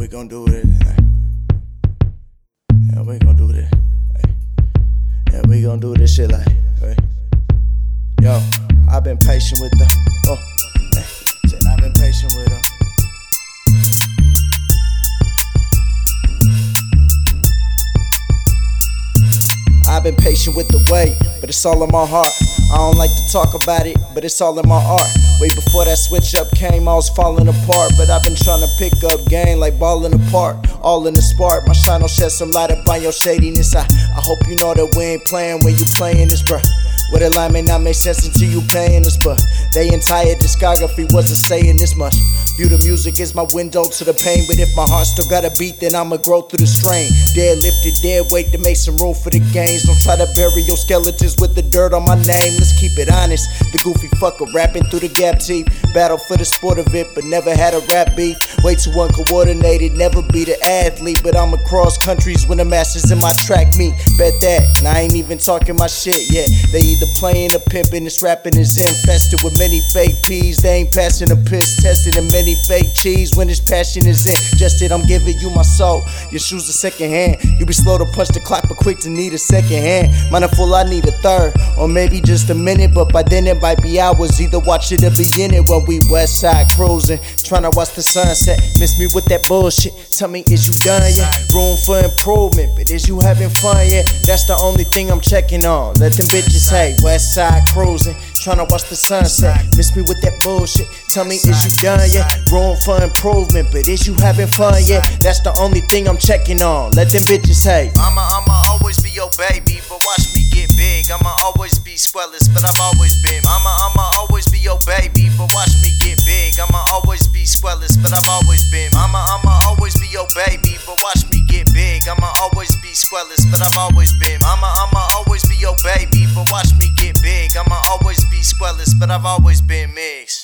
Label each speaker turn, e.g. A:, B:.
A: we gon' do it. Yeah, we gon' do this. Yeah, we gon' do this shit like. Hey. Yo, I've been patient with the. Oh, I've been patient with her. I've been patient with the wait, but it's all in my heart. I don't like to talk about it, but it's all in my art. Way before that switch up came, I was falling apart. But I've been trying to pick up game like balling apart. All in the spark, my shine will shed some light up on your shadiness. I, I hope you know that we ain't playing when you playing this, bruh. What a line may not make sense until you paying us, but they entire discography wasn't saying this much. View the music as my window to the pain, but if my heart still got a beat, then I'ma grow through the strain. Dead lifted, dead weight to make some room for the gains. Don't try to bury your skeletons with the dirt on my name. Let's keep it honest. The goofy fucker rapping through the gap teeth. Battle for the sport of it, but never had a rap beat. Way too uncoordinated, never be the athlete. But I'm across countries when the masters in my track meet. Bet that, and I ain't even talking my shit yet. They either playing or pimping, this rapping is infested with many fake peas. They ain't passing a piss tested in many fake cheese. When this passion is in, just ingested, I'm giving you my soul. Your shoes are second hand. You be slow to punch the clock, but quick to need a second hand. Mindful, I need a third, or maybe just a minute. But by then it might be hours. Either watch it or be in it when we west side cruising. Trying to watch the sunset. Miss me with that bullshit. Tell me, is you done yet? Room for improvement, but is you having fun yet? That's the only thing I'm checking on. Let them bitches say west side cruising. Trying to watch the sunset. Miss me with that bullshit. Tell me, is you done yet? Room for improvement, but is you having fun yet? That's the only thing I'm checking on. Let them bitches say, I'ma, I'ma always be your baby, but watch me get big. I'ma always be squellis, but I've always been. I'ma, I'ma always be your baby, but watch me get big. I'ma always be squellis, but I've always been. I'ma, I'ma always be your baby, but watch me get big. I'ma always be squellis, but I've always been. I'ma, I'ma always your baby, but watch me get big. I'ma always be squellis, but I've always been mixed.